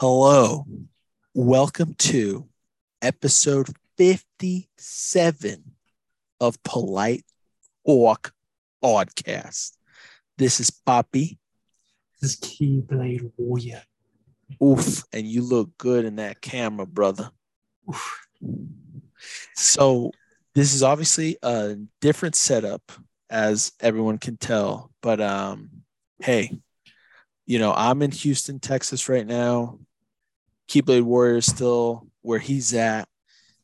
Hello. Welcome to episode 57 of Polite Talk Podcast. This is Poppy. This is Keyblade Warrior. Oof. And you look good in that camera, brother. Oof. So, this is obviously a different setup, as everyone can tell. But, um, hey, you know, I'm in Houston, Texas right now. Keyblade Warrior is still where he's at.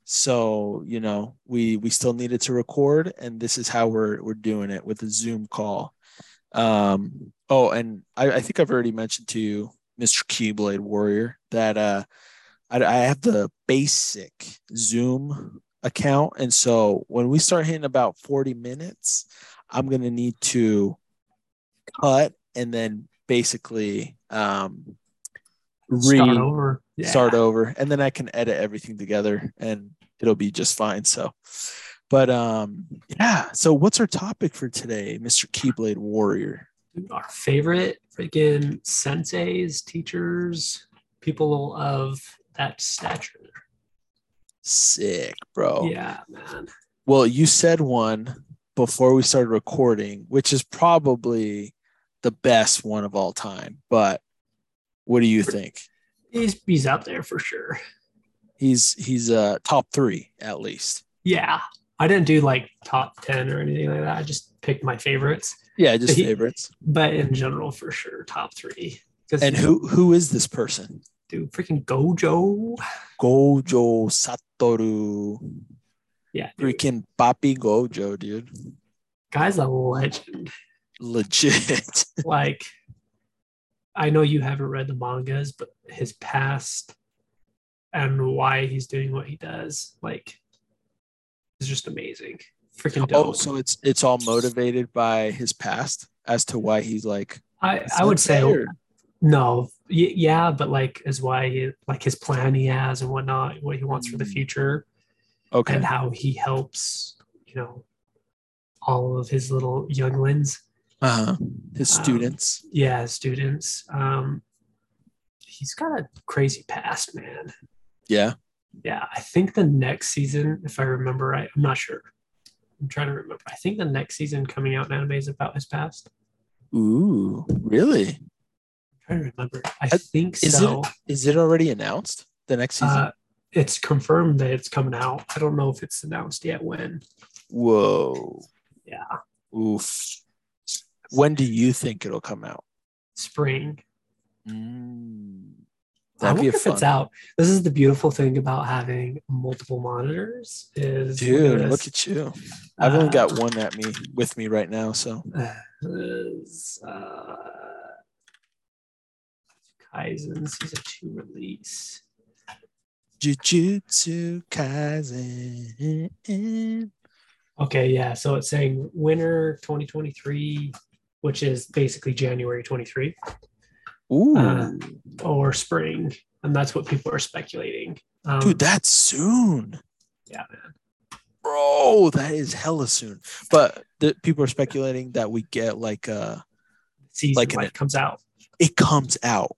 So, you know, we we still needed to record, and this is how we're we're doing it with a Zoom call. Um, oh, and I, I think I've already mentioned to you, Mr. Keyblade Warrior, that uh I, I have the basic Zoom account. And so when we start hitting about 40 minutes, I'm gonna need to cut and then basically um re- Start over. Yeah. start over and then i can edit everything together and it'll be just fine so but um yeah so what's our topic for today mr keyblade warrior Our favorite freaking senseis, teachers, people of that stature. sick bro Yeah, man. well you said one before we started recording which is probably the best one of all time but what do you think He's he's up there for sure. he's he's uh top three at least Yeah. I didn't do like top 10 or anything like that. I just picked my favorites. yeah just He- favorites But in general, for sure, top three. And who who is this person dude, freaking Gojo. gojo satoru Yeah. dude. freaking Papi Gojo, dude. Guy's a legend. Legit. like I know you haven't read the mangas, but his past and why he's doing what he does, like, is just amazing. Freaking dope. oh, so it's it's all motivated by his past as to why he's like. I, I would say or- no, y- yeah, but like is why he, like his plan he has and whatnot, what he wants for the Mm. future, okay. and how he helps, you know, all of his little younglings. Uh-huh. His Um, students. yeah students um he's got a crazy past man Yeah. yeah i think the next season if i remember right i'm not sure i'm trying to remember i think the next season coming out in anime is about his past Ooh, really? i'm trying to remember i Uh, think is so Is it already announced? The next season? uh, it's confirmed that it's coming out i don't know if it's announced yet when Whoa. yeah Oof. When do you think it'll come out? spring Mm. I That'd be wonder a if it's out. This is the beautiful thing about having multiple monitors. Is Dude, this. look at you. I've only got Uh, one at me with me right now, so is uh, Kaisen season two release. Jujutsu Kaisen. Okay, yeah. So it's saying winter 2023, which is basically January 23, Ooh, Uh, or spring, and that's what people are speculating. Um, dude, that's soon, yeah, man. bro. That is hella soon. But the people are speculating that we get like uh, Season Like an- comes out. it comes out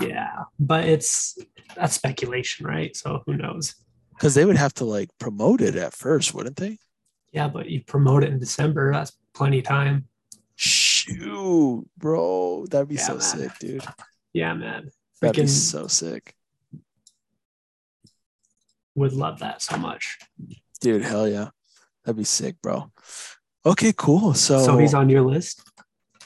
Yeah, but it's that's speculation, right? So who knows? because they would have to like promote it at first, wouldn't they? Yeah, but you promote it in December. That's plenty of time. Shoot, bro, that'd be Yeah, so man. sick, dude. Yeah, man. That'd be so sick, would love that so much. dude. Hell yeah, that'd be sick, bro. Okay, cool. So, so he's on your list.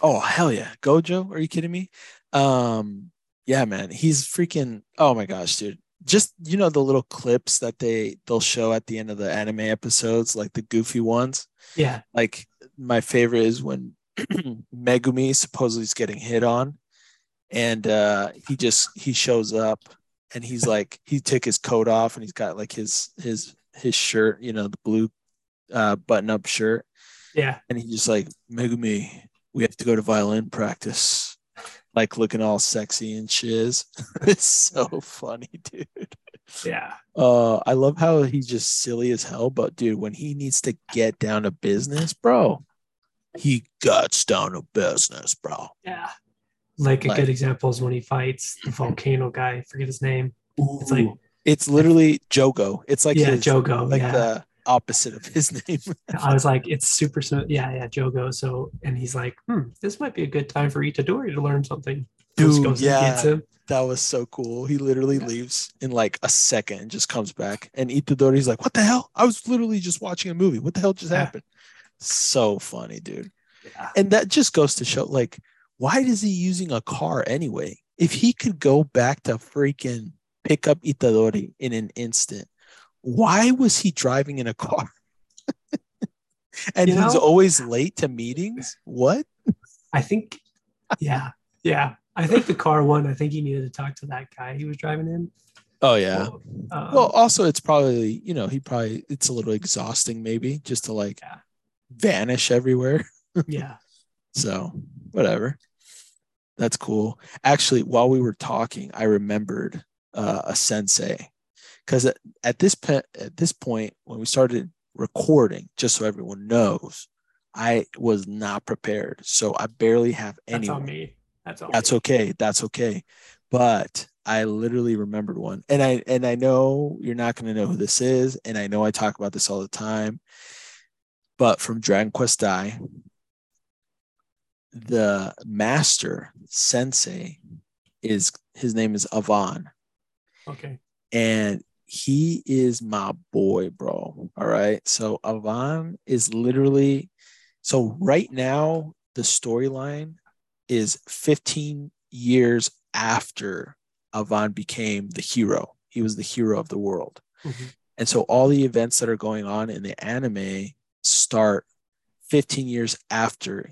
Oh hell yeah, Gojo? Are you kidding me? Um, yeah, man, he's freaking. Oh my gosh, dude! Just you know the little clips that they they'll show at the end of the anime episodes, like the goofy ones. Yeah. Like my favorite is when Megumi supposedly is getting hit on, and uh, he just he shows up and he's like he took his coat off and he's got like his his his shirt, you know, the blue uh, button up shirt, Yeah. and he just like Megumi, we have to go to violin practice. Like looking all sexy and shiz. it's so funny, dude. Yeah. Uh, I love how he's just silly as hell, but dude, when he needs to get down to business, bro, he guts down to business, bro. Yeah. Like a Like- good example is when he fights the volcano guy. I forget his name. It's like it's literally Jogo. It's like yeah, his, Jogo. like yeah. the opposite of his name. I was like, it's super smooth. Yeah, yeah, Jogo. So, and he's like, hmm, this might be a good time for Itadori to learn something. Dude, goes yeah. that was so cool. He literally leaves in like a second and just comes back. And Itadori's like, "What the hell? I was literally just watching a movie. What the hell just Yeah. happened?" So funny, dude. Yeah. And that just goes to show, like, why is he using a car anyway? If he could go back to freaking pick up Itadori in an instant, why was he driving in a car? and You he's know- always late to meetings. What? I think, yeah, yeah. I think the car one, I think he needed to talk to that guy he was driving in. Oh yeah. Um, Well, also it's probably you know he probably it's a little exhausting maybe just to like Yeah. Vanish everywhere. yeah. So whatever. That's cool. Actually, while we were talking, I remembered uh, a sensei because at, at this pe- at this point when we started recording, just so everyone knows, I was not prepared, so I barely have any. That's on me. That's on That's me. okay. That's okay. But I literally remembered one. And I and I know you're not going to know who this is and I know I talk about this all the time. But from Dragon Quest Dai, the master sensei is his name is Avan Okay. and he is my boy, bro. All right. So Avan is literally so right now the storyline is 15 years after Avan became the hero. He was the hero of the world. Mhm. And so all the events that are going on in the anime start 15 years after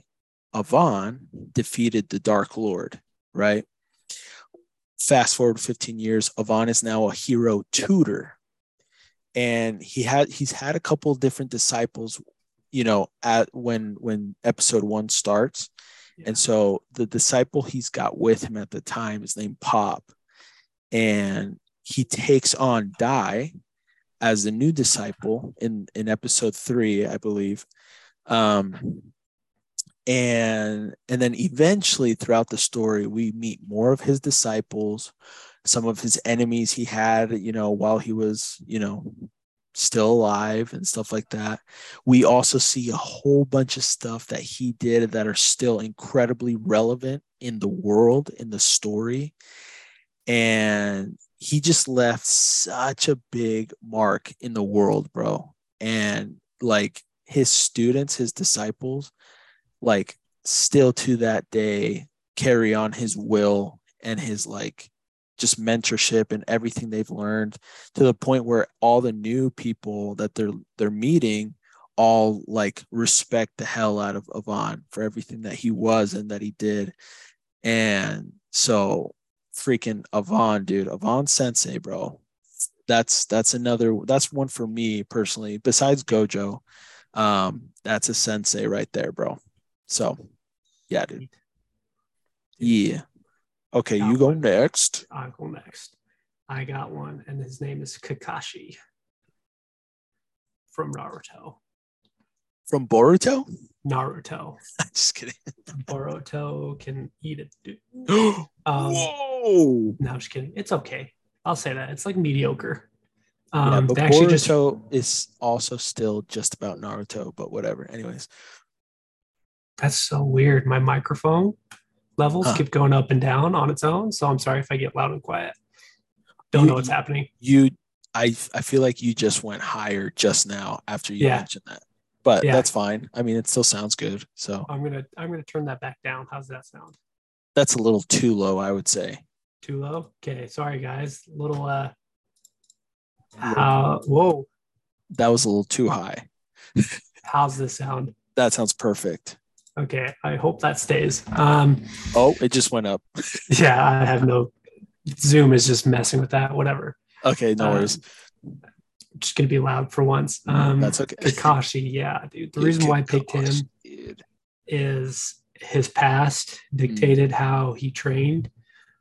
Avan defeated the Dark Lord, right? Fast forward 15 years, Avan is now a hero tutor. And he had he's had a couple of different disciples, you know, at when when episode one starts. Yeah. And so the disciple he's got with him at the time is named Pop. And he takes on Dai as the new disciple in, in episode three, I believe. Um, and and then eventually throughout the story, we meet more of his disciples, some of his enemies he had, you know, while he was, you know, still alive and stuff like that. We also see a whole bunch of stuff that he did that are still incredibly relevant in the world, in the story. And he just left such a big mark in the world, bro. And like his students, his disciples, like still to that day carry on his will and his like just mentorship and everything they've learned to the point where all the new people that they're they're meeting all like respect the hell out of Avan for everything that he was and that he did. And so freaking Avan, dude, Avan Sensei, bro. That's that's another that's one for me personally. Besides Gojo, um, that's a sensei right there, bro. So yeah, dude. Yeah. Okay, you go next. I'll go next. I got one, and his name is Kakashi from Naruto. From Boruto? Naruto. Just kidding. Boruto can eat it. dude. Whoa. Um, no, I'm just kidding. It's okay. I'll say that. It's like mediocre. Um, yeah, but actually just Boruto is also still just about Naruto, but whatever. Anyways, that's so weird. My microphone levels Huh. keep going up and down on its own. So I'm sorry if I get loud and quiet. Don't You- know what's happening. you, I, I feel like you just went higher just now after you Yeah. mentioned that, but Yeah. that's fine. I mean, it still sounds good. So I'm gonna I'm gonna turn that back down. How's that sound? that's a little too low, I would say. Too low? Okay, sorry guys. Little uh how whoa, That was a little too high. how's this sound? That sounds perfect. Okay, I hope that stays. Um Oh, it just went up. yeah, I have no Zoom is just messing with that, whatever. Okay, no Um, worries. Just gonna be loud for once. Um That's okay. Kakashi, yeah, dude. The Dude, reason why I picked him dude. is his past dictated how he trained.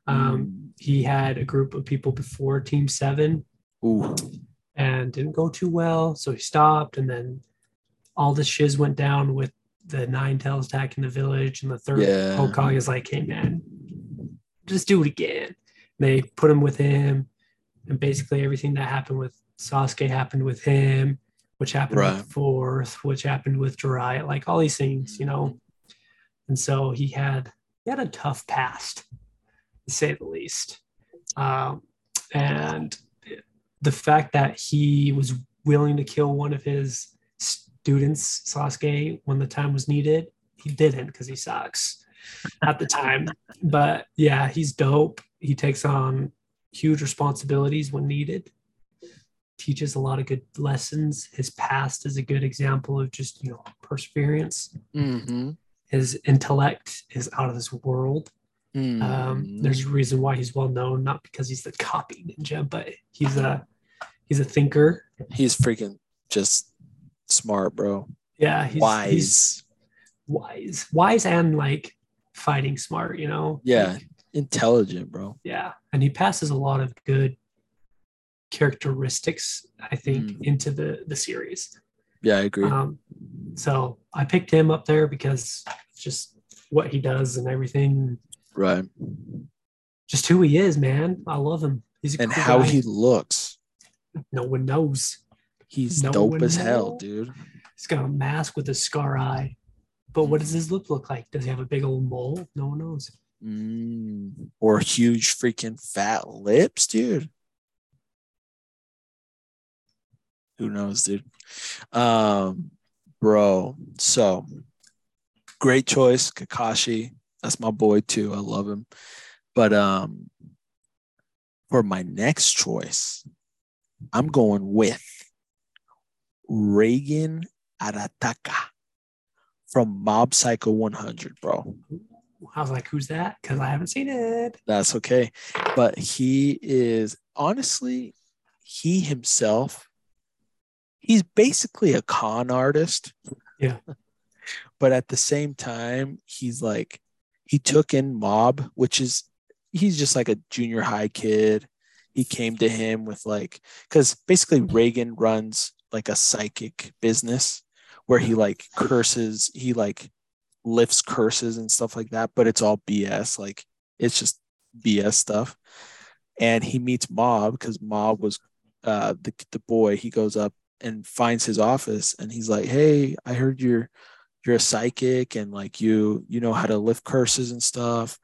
Um, he had a group of people before Team Seven Ooh, and didn't go too well, so he stopped. And then all the shiz went down with the Nine Tails attacking the village, and the third Yeah. Hokage is like, "Hey man, just do it again. They put him with him, and basically everything that happened with Sasuke happened with him, which happened Right. with Fourth, which happened with Jiraiya, like all these things, you know. And so he had he had a tough past, to say the least. Um, and the fact that he was willing to kill one of his students, Sasuke, when the time was needed, he didn't because he sucks at the time. But yeah, he's dope. He takes on huge responsibilities when needed. Teaches a lot of good lessons. His past is a good example of just you know perseverance. Mm-hmm. His intellect is out of this world. Mm-hmm. Um, there's a reason why he's well known, not because he's the copy ninja, but he's a he's a thinker. he's freaking just smart, bro. Yeah, he's Wise. he's wise, wise, and like fighting smart. You know. Yeah. Like, Intelligent, bro. yeah, and he passes a lot of good characteristics, I think, Mm. into the the series. Yeah, I agree. Um, so I picked him up there because just what he does and everything, right. just who he is, man. I love him. He's a And cool how guy. he looks. no one knows. He's No dope as hell, know. dude. He's got a mask with a scar eye. But what does his lip look like? Does he have a big old mole? No one knows. Mm. Or huge freaking fat lips, dude. Who knows, dude? Um, bro. So great choice, Kakashi. That's my boy too. I love him. But um, for my next choice, I'm going with Reigen Arataka from Mob Psycho 100, bro. I was like, who's that? Because I haven't seen it. That's okay. But he is honestly, he himself, he's basically a con artist. Yeah. but at the same time, he's like, he took in Mob, which is, he's just like a junior high kid. He came to him with like, because basically Reigen runs like a psychic business where he like curses, he like lifts curses and stuff like that, but it's all BS. Like, it's just BS stuff. And he meets Mob because Mob was uh, the the boy. He goes up and finds his office, and he's like, "Hey, I heard you're you're a psychic, and like you you know how to lift curses and stuff.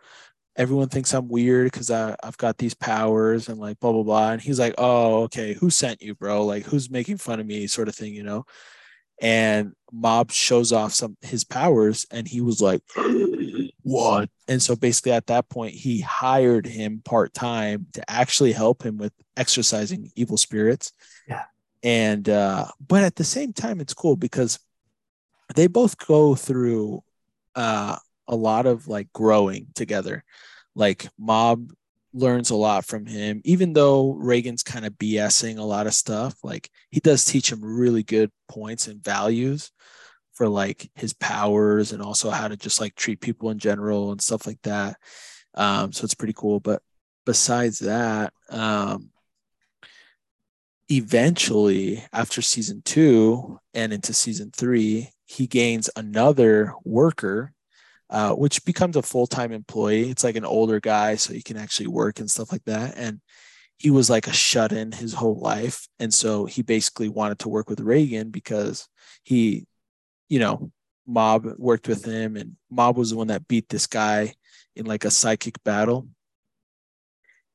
Everyone thinks I'm weird because I've got these powers and like blah blah blah." And he's like, "Oh, okay. Who sent you, bro? Like, who's making fun of me, sort of thing, you know?" And Mob shows off some his powers, and he was like, "What?" And so basically, at that point, he hired him part time to actually help him with exercising evil spirits. Yeah. And uh, but at the same time, it's cool because they both go through uh, a lot of like growing together. Like Mob learns a lot from him, even though Reigen's kind of BSing a lot of stuff. Like he does teach him really good points and values for like his powers and also how to just like treat people in general and stuff like that. Um, so it's pretty cool. But besides that, um, eventually after season two and into season three, he gains another worker, uh, which becomes a full time employee. It's like an older guy, so he can actually work and stuff like that. And he was like a shut in his whole life. And so he basically wanted to work with Reigen because he, you know, Mob worked with him, and Mob was the one that beat this guy in like a psychic battle.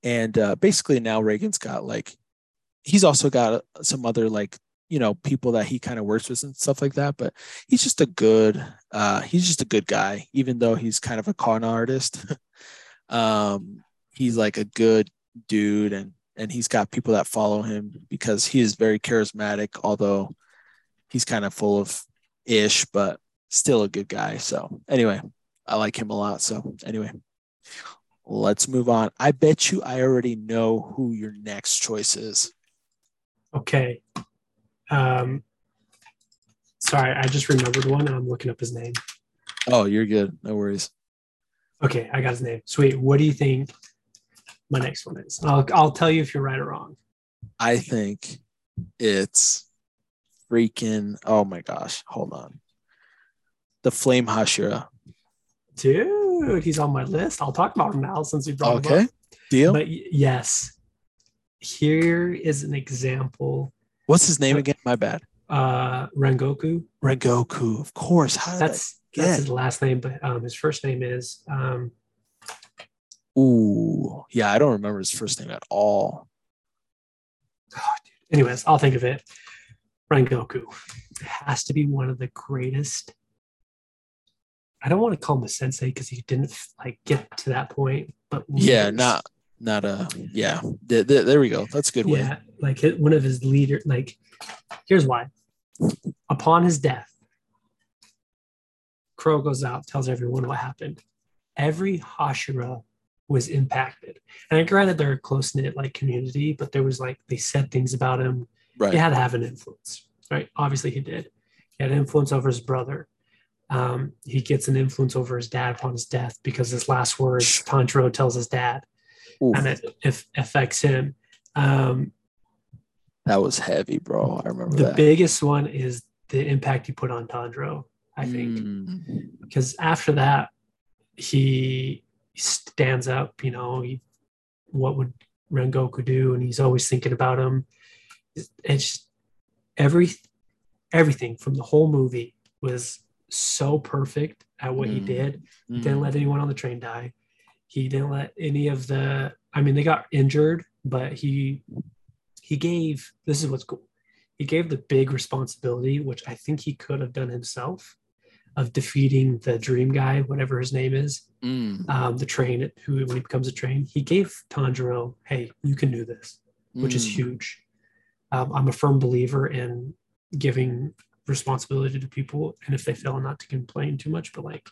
And uh, basically, now Reigen's got like, he's also got some other like, you know, people that he kind of works with and stuff like that. But he's just a good, uh, he's just a good guy, even though he's kind of a con artist. um, he's like a good dude, and and he's got people that follow him because he is very charismatic, although he's kind of full of ish, but still a good guy. So anyway, I like him a lot. So anyway, let's move on. I bet you I already know who your next choice is. Okay. Um, sorry, I just remembered one. I'm looking up his name. Oh, you're good. No worries. Okay, I got his name. Sweet. What do you think my next one is? I'll I'll tell you if you're right or wrong. I think it's freaking. Oh my gosh. Hold on. The Flame Hashira. Dude. dude, he's on my list. I'll talk about him now since you brought him up. Okay. Deal. But yes, here is an example. What's his name again? My bad. Uh, Rengoku. Rengoku. Of course. How That's that's his last name, but um, his first name is um, Ooh. Yeah, I don't remember his first name at all. Oh, anyways, I'll think of it. Rengoku has to be one of the greatest. I don't want to call him a sensei because he didn't like get to that point, but Yeah, not not a yeah. There, there, there we go. That's a good way. yeah, like one of his leader. Like, here's why. Upon his death, Crow goes out, tells everyone what happened. Every Hashira was impacted, and I granted, they're a close knit like community, but there was like they said things about him Right. he had to have an influence, right? Obviously, he did. He had influence over his brother. Um, he gets an influence over his dad upon his death because his last words, Tanjiro tells his dad, Oof, and it, it affects him. Um, that was heavy, bro. I remember the that. biggest one is the impact he put on Tanjiro, I think, Mm, because after that, he stands up. You know, he, what would Rengoku do? And he's always thinking about him. It's- every everything from the whole movie was so perfect at what he Mm. did. Mm. didn't let anyone on the train die. He didn't let any of the. I mean, they got injured, but he he gave. This is what's cool. He gave the big responsibility, which I think he could have done himself, of defeating the dream guy, whatever his name is, Mm, um, the train who when he becomes a train. He gave Tanjiro, "Hey, you can do this," which is mm. huge. Um, I'm a firm believer in giving responsibility to people, and if they fail, not to complain too much, but like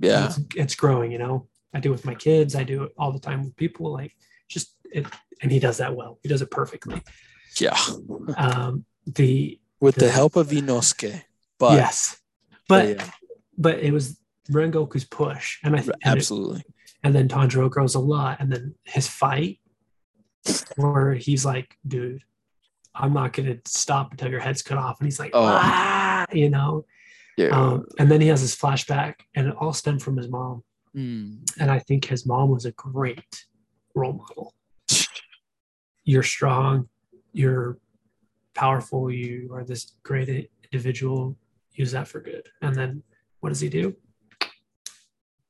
Yeah. it's, it's growing you know i do with my kids i do it all the time with people like just it and he does that well he does it perfectly Yeah. um the With the The- help of Inosuke. But yes but yeah, but it was rengoku's push and i th- and, it- absolutely. and then tanjiro grows a lot and then his fight where he's like dude i'm not gonna stop until your head's cut off and he's like Oh. ah, you know Yeah. um, and then he has his flashback and it all stemmed from his mom Mm, and I think his mom was a great role model. You're strong, you're powerful, you are this great individual. Use that for good. And then what does he do?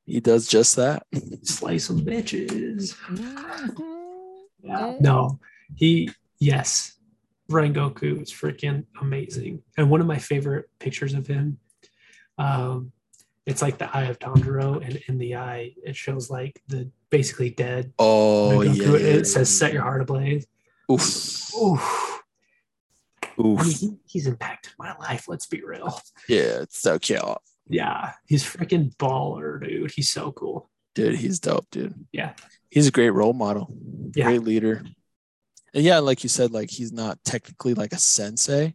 he does just that. Slay some bitches. Yeah. No, he yes, Rengoku is freaking amazing. And one of my favorite pictures of him, um, it's like the eye of Tanjiro, and in the eye, it shows like the basically dead. Oh yeah. It says "Set your heart ablaze." Oof. Oof. I mean, he, he's impacted my life. Let's be real. Yeah, it's so cute. Yeah, he's freaking baller, dude. He's so cool. Dude, he's dope, dude. Yeah. He's a great role model. Yeah. Great leader. And yeah, like you said, like he's not technically like a sensei,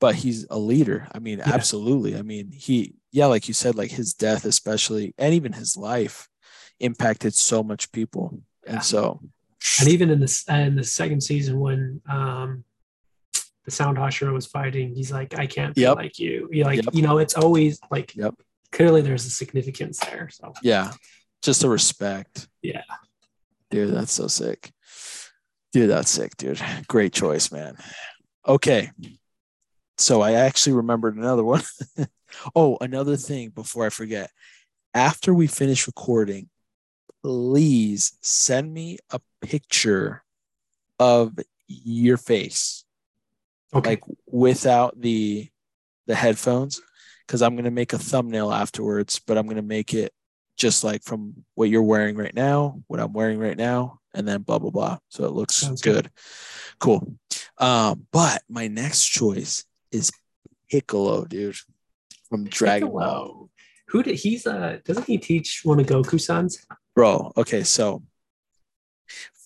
but he's a leader. I mean, Yeah. absolutely. I mean, he yeah, like you said, like his death especially and even his life impacted so much people. Yeah. And so And even in this in the second season, when um, the Sound Hashira was fighting, he's like, "I can't be Yep. like you." You like, Yep. you know, it's always like, Yep. clearly there's a significance there. So yeah, just a respect. Yeah. Dude, that's so sick. Dude, that's sick, dude. Great choice, man. Okay. So I actually remembered another one. oh, another thing before I forget. After we finish recording, please send me a picture of your face, okay, like without the the headphones, because I'm gonna make a thumbnail afterwards, but I'm gonna make it just like from what you're wearing right now, what I'm wearing right now, and then blah blah blah. So it looks Sounds good. good. Cool. Um, but my next choice is Piccolo, dude, from Dragon Ball. Who did he's uh doesn't he teach one of Goku's sons? Bro, okay, so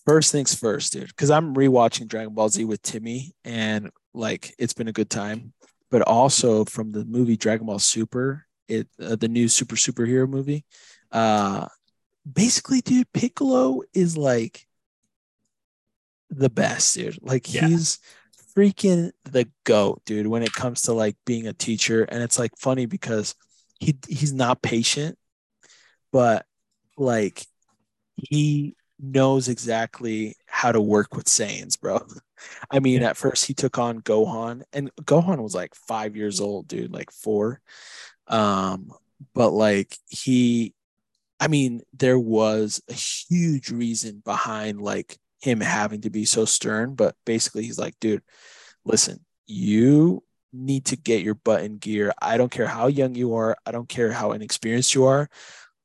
first things first, dude, because I'm rewatching Dragon Ball Z with Timmy, and like it's been a good time. But also from the movie Dragon Ball Super, it uh, the new super superhero movie. Uh, basically, dude, Piccolo is like the best, dude. Like Yeah. he's freaking the goat, dude. When it comes to like being a teacher, and it's like funny because he he's not patient, but like he knows exactly how to work with Saiyans, bro. I mean, at first he took on Gohan, and Gohan was like five years old, dude, like four. Um, but like he, I mean, there was a huge reason behind like him having to be so stern, but basically he's like, dude, listen, you need to get your butt in gear. I don't care how young you are, I don't care how inexperienced you are.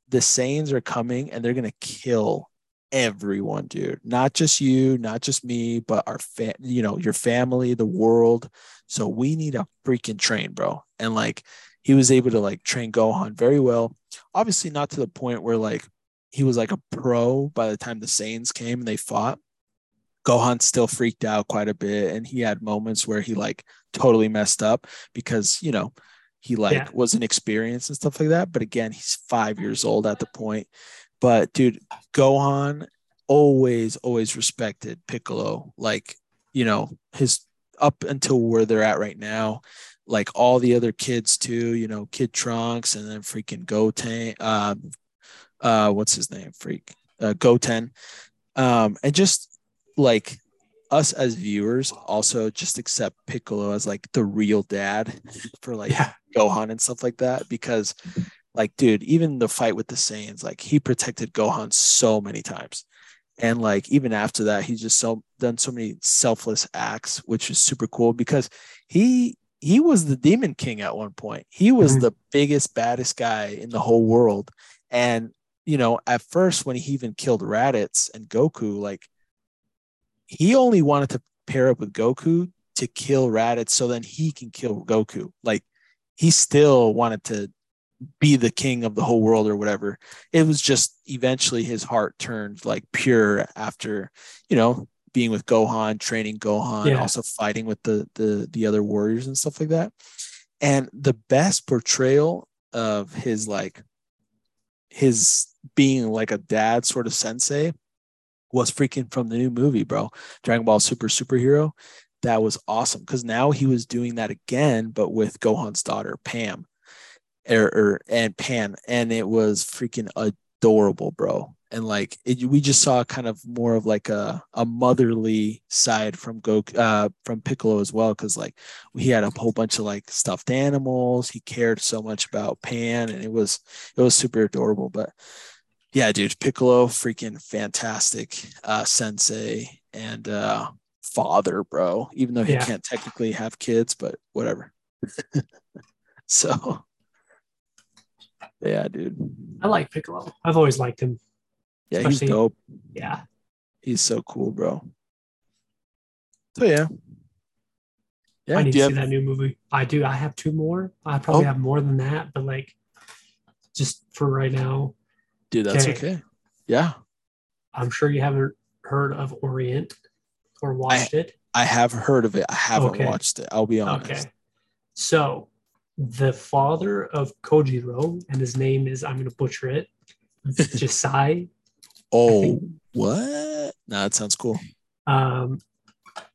The Saiyans are coming and they're gonna kill everyone, dude. Not just you, not just me, but our fa- you know, your family, the world. So we need a freaking train, bro. And like he was able to like train Gohan very well. Obviously, not to the point where like he was like a pro by the time the Saiyans came and they fought. Gohan still freaked out quite a bit, and he had moments where he like totally messed up because you know he like Yeah. wasn't experienced and stuff like that. But again, he's five years old at the point. But dude, Gohan always, always respected Piccolo. Like, you know, his up until where they're at right now, like all the other kids too, you know, Kid Trunks and then freaking Goten. Um, uh, what's his name? Freak. Uh, Goten. Um, and just like us as viewers also just accept Piccolo as like the real dad for like Yeah. Gohan and stuff like that because like dude even the fight with the Saiyans like he protected Gohan so many times and like even after that he's just so done so many selfless acts which is super cool because he he was the demon king at one point he was Mhm. the biggest baddest guy in the whole world and you know at first when he even killed Raditz and Goku like he only wanted to pair up with Goku to kill Raditz so then he can kill Goku. Like he still wanted to be the king of the whole world or whatever. It was just eventually his heart turned like pure after, you know, being with Gohan, training Gohan, Yeah. also fighting with the the the other warriors and stuff like that. And the best portrayal of his like his being like a dad sort of sensei was freaking from the new movie, bro. Dragon Ball Super Superhero. That was awesome because now he was doing that again, but with Gohan's daughter, Pam, or, or and Pan, and it was freaking adorable, bro. And like it, we just saw kind of more of like a, a motherly side from Go uh, from Piccolo as well, because like he had a whole bunch of like stuffed animals. He cared so much about Pan, and it was it was super adorable. But yeah, dude, Piccolo, freaking fantastic uh, sensei and uh, father, bro. Even though he Yeah. can't technically have kids, but whatever. so, yeah, dude. I like Piccolo. I've always liked him. Yeah, he's dope. Yeah. He's so cool, bro. So yeah, yeah. I need to you see have, that new movie. I do. I have two more. I probably Oh. have more than that, but like just for right now, dude? That's Okay. okay. Yeah, I'm sure you haven't heard of Orient or watched it. I have heard of it. I haven't Okay. watched it. I'll be honest. Okay. So the father of Kojiro, and his name is I'm gonna butcher it, Jisai. Oh, what? Nah, that sounds cool. Um,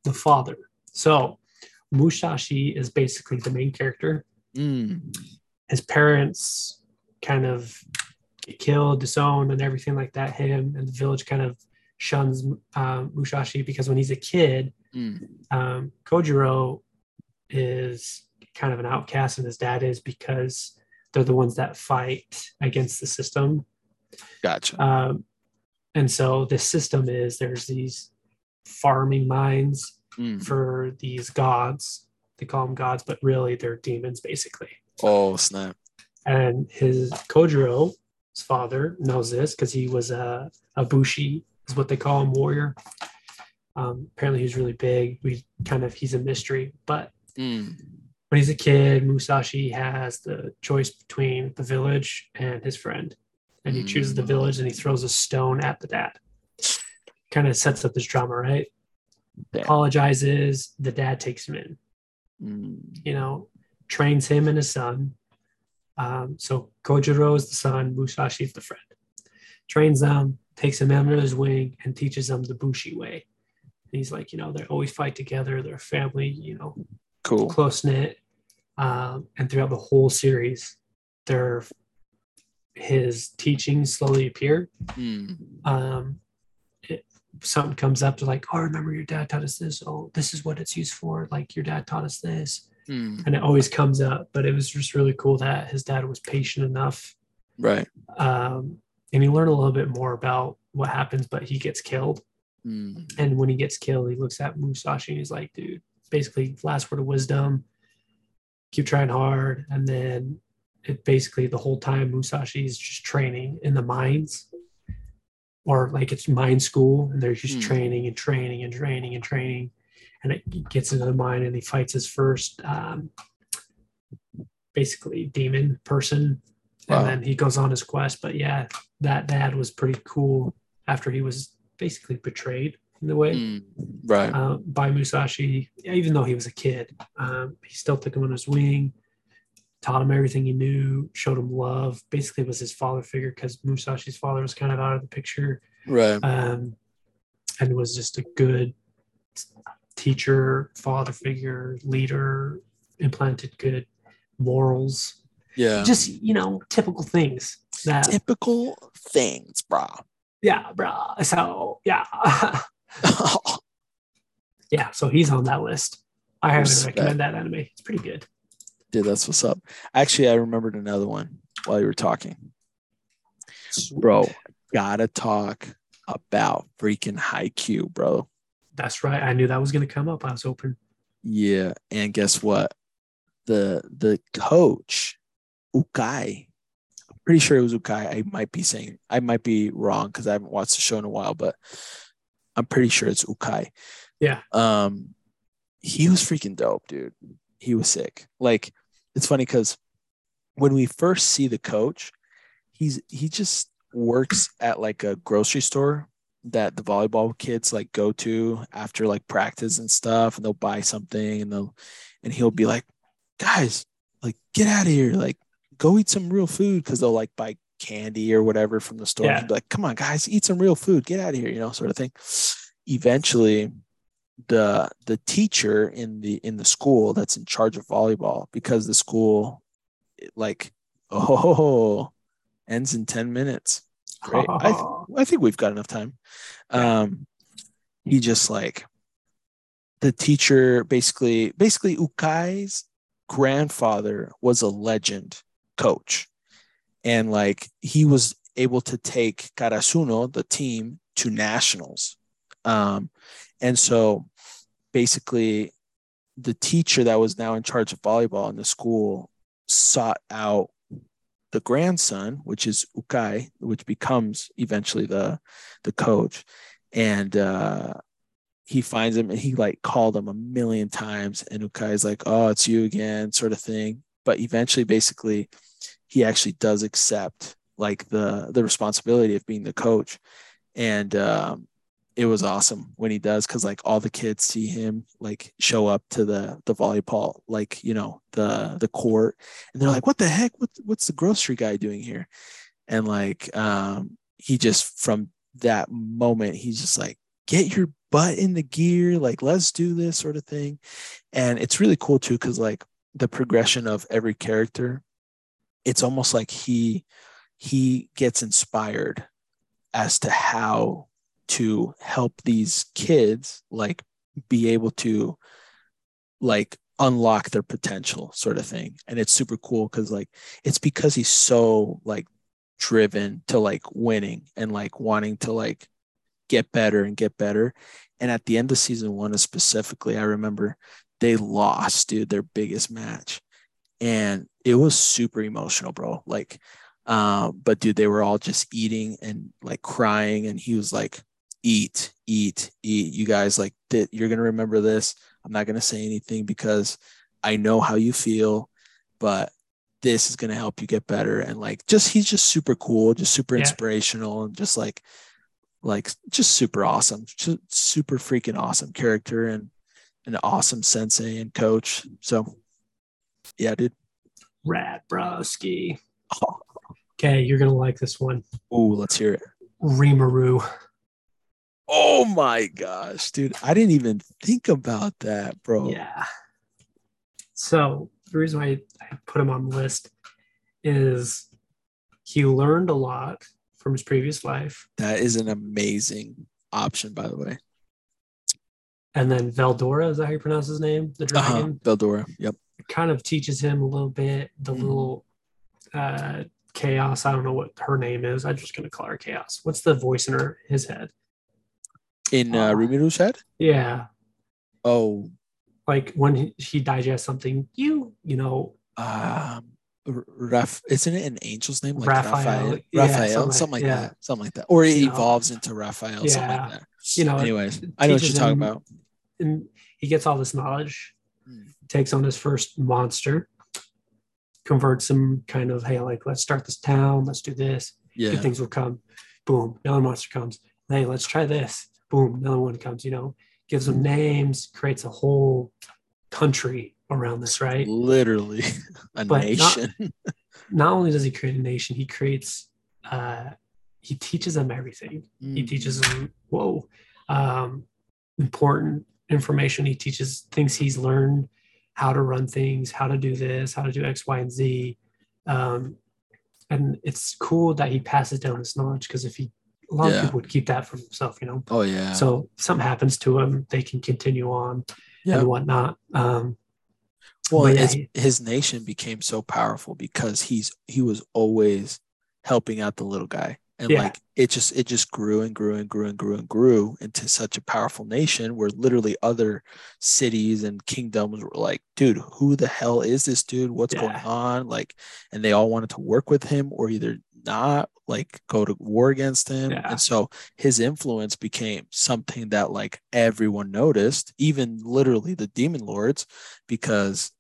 the father. So Musashi is basically the main character. Mm. His parents kind of get killed, disowned, and everything like that. Him and the village kind of shuns um, Musashi because when he's a kid, Mm. um, Kojiro is kind of an outcast, and his dad is because they're the ones that fight against the system. Gotcha. Um, and so the system is there's these farming mines Mm. for these gods. They call them gods, but really they're demons, basically. Oh snap! And his Kojiro, his father, knows this because he was a, a bushi, is what they call him, warrior. Um, apparently, he's really big. We kind of he's a mystery, but Mm. when he's a kid, Musashi has the choice between the village and his friend. And he chooses the Mm. village and he throws a stone at the dad. Kind of sets up this drama, right? Damn. Apologizes, the dad takes him in, Mm. you know, trains him and his son. Um, so Kojiro is the son, Musashi is the friend. Trains them, takes them under his wing, and teaches them the Bushi way. And he's like, you know, they always fight together, they're a family, you know, Cool. close knit, um, and throughout the whole series, they're his teachings slowly appear. Mm. Um, it, something comes up to like, oh, remember your dad taught us this. Oh, this is what it's used for. Like your dad taught us this, Mm. and it always comes up. But it was just really cool that his dad was patient enough, Right. um, and he learned a little bit more about what happens. But he gets killed, Mm. and when he gets killed, he looks at Musashi and he's like, dude, basically last word of wisdom. Keep trying hard, and then it basically the whole time Musashi is just training in the mines, or like it's mine school, and they're just Hmm. training and training and training and training, and it gets into the mine and he fights his first, um, basically demon person, Wow. and then he goes on his quest. But yeah, that dad was pretty cool after he was basically betrayed in a way Mm. Right. uh, by Musashi, even though he was a kid. Um, he still took him on his wing, taught him everything he knew, showed him love. Basically, was his father figure because Musashi's father was kind of out of the picture, right. um, and was just a good teacher, father figure, leader, implanted good morals. Yeah. Just you know, typical things that Typical things, bro. yeah, bruh. So yeah, yeah. So he's on that list. I highly recommend that anime. It's pretty good. Dude, that's what's up. Actually, I remembered another one while you were talking. Bro, gotta talk about freaking Haikyuu, bro. That's right. I knew that was going to come up. I was hoping. Yeah, and guess what? The the coach, Ukai. I'm pretty sure it was Ukai. I might be saying I might be wrong because I haven't watched the show in a while, but I'm pretty sure it's Ukai. Yeah. Um, he was freaking dope, dude. He was sick. Like, it's funny because when we first see the coach, he's he just works at like a grocery store that the volleyball kids like go to after like practice and stuff and they'll buy something and they'll and he'll be like guys like get out of here like go eat some real food because they'll like buy candy or whatever from the store Yeah. He'd be like come on guys eat some real food get out of here you know sort of thing eventually the the teacher in the in the school that's in charge of volleyball because the school like oh ends in 10 minutes Great. I, I think we've got enough time. Um, he just like the teacher basically, basically Ukai's grandfather was a legend coach. And like he was able to take Karasuno, the team, to nationals. Um, and so basically the teacher that was now in charge of volleyball in the school sought out the grandson, which is Ukai, which becomes eventually the the coach, and uh, he finds him and he like called him a million times, and Ukai's like, "Oh, it's you again," sort of thing. But eventually, basically, he actually does accept like the the responsibility of being the coach, and um, it was awesome when he does because like all the kids see him like show up to the the volleyball like you know the the court and they're like what the heck? What, what's the grocery guy doing here? And like um he just from that moment he's just like get your butt in the gear like let's do this sort of thing. And it's really cool too because like the progression of every character it's almost like he he gets inspired as to how to help these kids like be able to like unlock their potential sort of thing. And it's super cool because like it's because he's so like driven to like winning and like wanting to like get better and get better. And at the end of season one specifically i remember they lost dude their biggest match. And it was super emotional bro. Like um but dude they were all just eating and like crying. And he was like eat eat eat you guys like th- you're gonna remember this i'm not gonna say anything because i know how you feel but this is gonna help you get better and like just he's just super cool just super Yeah. inspirational and just like like just super awesome just super freaking awesome character and an awesome sensei and coach so yeah dude Rad broski. Okay, you're gonna like this one. Ooh, let's hear it Rimuru. Oh my gosh dude i didn't even think about that bro Yeah. So the reason why I put him on the list is he learned a lot from his previous life. That is an amazing option, by the way. And then Veldora, is that how you pronounce his name? The Uh-huh. dragon Veldora. Yep. kind of teaches him a little bit the Mhm. little uh chaos. I don't know what her name is. I'm just gonna call her chaos. What's the voice in her his head? In uh, Rimuru's head? Yeah. Oh, Like when he, he digests something, you, you know, um, R- Raf, isn't it an angel's name? Like Raphael. Raphael, Yeah, Raphael, something like- yeah. that, something like that, or it You know, evolves into Raphael, something like that. You know, Anyways, I know what you're talking him- about. and he gets all this knowledge, Mm. takes on his first monster, converts him kind of, hey, like let's start this town, let's do this. Yeah, good things will come. Boom, another monster comes. Hey, let's try this. Boom, another one comes. You know, gives them names, creates a whole country around this, right? literally a But nation. Not only does he create a nation, he creates. uh He teaches them everything. He Mm. teaches them whoa, um, important information. He teaches things he's learned, how to run things, how to do this, how to do X, Y, and Z. Um, and it's cool that he passes down his knowledge because if he, a lot Yeah. of people would keep that for himself, you know. Oh yeah. So something happens to him, they can continue on yeah. and whatnot. Um, Well, yeah, his, his nation became so powerful because he's he was always helping out the little guy, and like it just it just grew and grew and grew and grew and grew into such a powerful nation where literally other cities and kingdoms were like, dude, who the hell is this dude? What's going on? Like, and they all wanted to work with him or either not, like go to war against him. Yeah. And so his influence became something that like everyone noticed, even literally the demon lords, because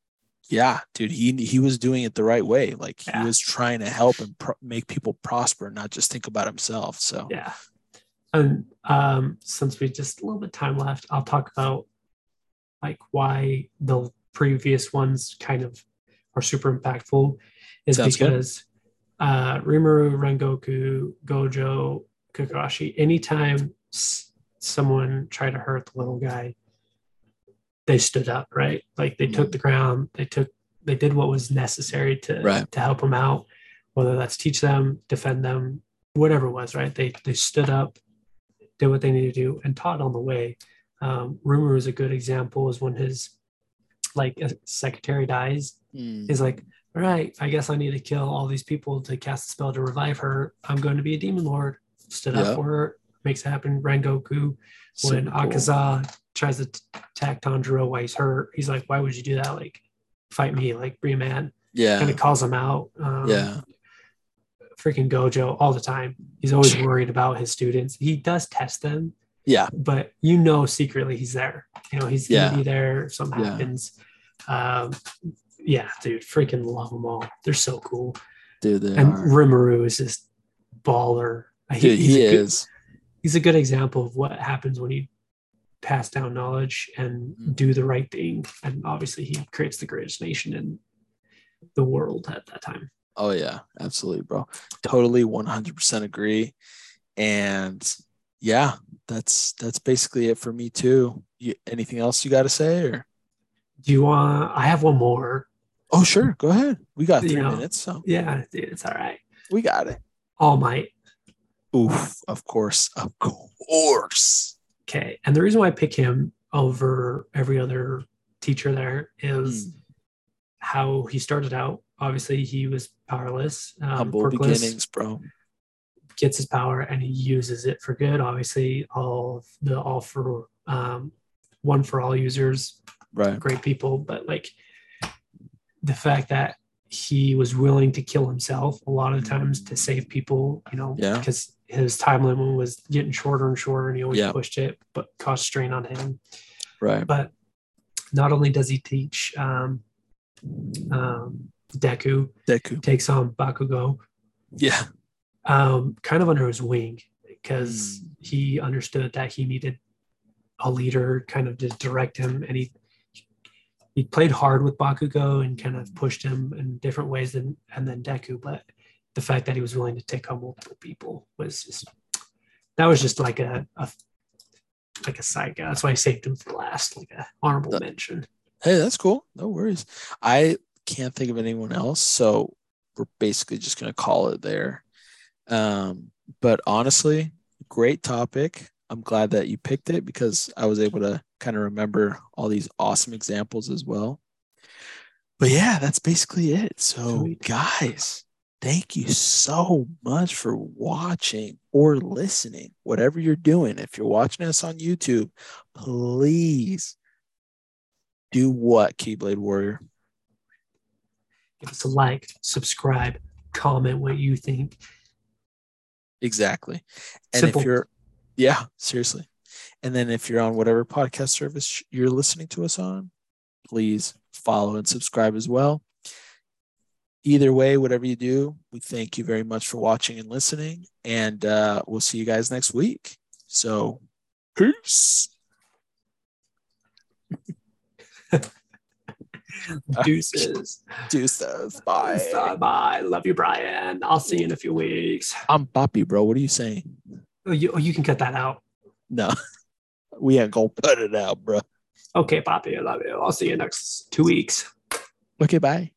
yeah, dude, he he was doing it the right way. Like Yeah. he was trying to help and pro- make people prosper, not just think about himself. So yeah. And um, since we just a little bit time left, I'll talk about like why the previous ones kind of are super impactful is Sounds because uh, Rimuru, Rengoku, Gojo, Kakashi, anytime someone tried to hurt the little guy, they stood up, right? Like they took the ground, they took, they did what was necessary to Right. to help them out, whether that's teach them, defend them, whatever it was, right? They they stood up, did what they needed to do, and taught on the way. Um, Rimuru is a good example. Is when his like secretary dies, Mm, He's like, right, I guess I need to kill all these people to cast a spell to revive her. I'm going to be a demon lord. Stood Yeah. up for her, makes it happen. Rengoku, when super cool. Akaza tries to attack Tanjiro while he's hurt, he's like, why would you do that? Like, fight me, like, be a man. yeah, Kind of calls him out. Um, yeah, Freaking Gojo all the time. He's always worried about his students. He does test them, yeah, but you know secretly he's there. You know, he's Yeah. gonna be there if something Yeah. happens. Um, yeah, dude, freaking love them all. They're so cool. dude, they and are. Rimuru is just baller. Dude, he's he a good- is. he's a good example of what happens when you pass down knowledge and Mm. do the right thing. And obviously, he creates the greatest nation in the world at that time. Oh yeah, absolutely, bro. Totally, one hundred percent agree. And yeah, that's that's basically it for me too. You, anything else you got to say or? Do you want? I have one more. Oh sure, go ahead. We got three You know. minutes, so Yeah, dude, it's all right. we got it. All Might. Oof, of course, of course. Okay, and the reason why I pick him over every other teacher there is Hmm. how he started out. Obviously, he was powerless. Um, Humble beginnings, bro. gets his power and he uses it for good. Obviously, all of the all for um, one for all users, Right. great people, but like the fact that he was willing to kill himself a lot of times to save people, you know, Yeah. because his time limit was getting shorter and shorter and he always Yeah. pushed it, but caused strain on him. Right. But not only does he teach um, um, Deku, Deku. takes on Bakugo, Yeah. um, kind of under his wing because Mm. he understood that he needed a leader kind of to direct him and he he played hard with Bakugo and kind of pushed him in different ways than and then Deku but the fact that he was willing to take on multiple people was just that was just like a, a like a side guy. That's why I saved him for last, like a honorable mention. Hey, that's cool. No worries. I can't think of anyone else. So we're basically just going to call it there. Um, but honestly, great topic. I'm glad that you picked it because I was able to kind of remember all these awesome examples as well. But yeah, that's basically it. So, Sweet. guys, thank you so much for watching or listening, whatever you're doing. If you're watching us on YouTube, please do what, Keyblade Warrior? Give us a like, subscribe, comment what you think. Exactly. And Simple. if you're, yeah, seriously. And then if you're on whatever podcast service you're listening to us on, please follow and subscribe as well. Either way, whatever you do, we thank you very much for watching and listening. And uh, we'll see you guys next week. So, peace. Deuces. Deuces. Bye. Bye bye. Love you, Brian. I'll see you in a few weeks. I'm Boppy, bro. What are you saying? Oh, you, oh, you can cut that out. No, we ain't gonna put it out, bro. Okay, Poppy, I love you. I'll see you next two weeks. Okay, bye.